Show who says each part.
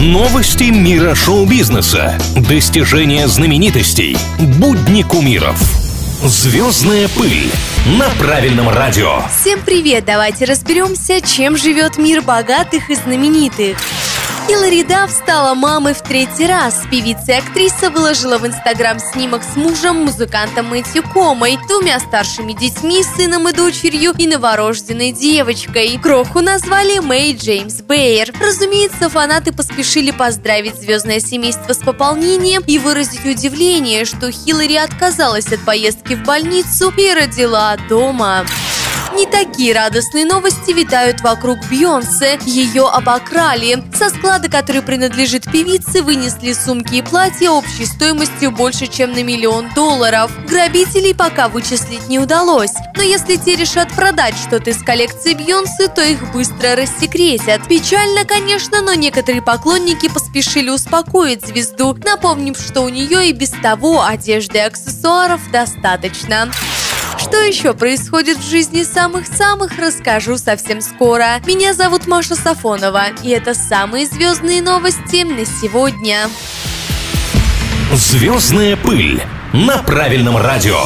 Speaker 1: Новости мира шоу-бизнеса. Достижения знаменитостей. Будни кумиров. Звездная пыль на правильном радио.
Speaker 2: Всем привет! Давайте разберемся, чем живет мир богатых и знаменитых. Хиллари Дафф стала мамой в третий раз. Певица и актриса выложила в Инстаграм снимок с мужем, музыкантом Мэтью Комой, двумя старшими детьми, сыном и дочерью и новорожденной девочкой. Кроху назвали Мэй Джеймс Бэйер. Разумеется, фанаты поспешили поздравить звездное семейство с пополнением и выразить удивление, что Хиллари отказалась от поездки в больницу и родила дома. Не такие радостные новости витают вокруг Бьонсе. Ее обокрали. Со склада, который принадлежит певице, вынесли сумки и платья общей стоимостью больше, чем на миллион долларов. Грабителей пока вычислить не удалось. Но если те решат продать что-то из коллекции Бьонсе, то их быстро рассекретят. Печально, конечно, но некоторые поклонники поспешили успокоить звезду, напомнив, что у нее и без того одежды и аксессуаров достаточно. Что еще происходит в жизни самых-самых, расскажу совсем скоро. Меня зовут Маша Сафонова, и это самые звездные новости на сегодня.
Speaker 1: Звездная пыль на правильном радио.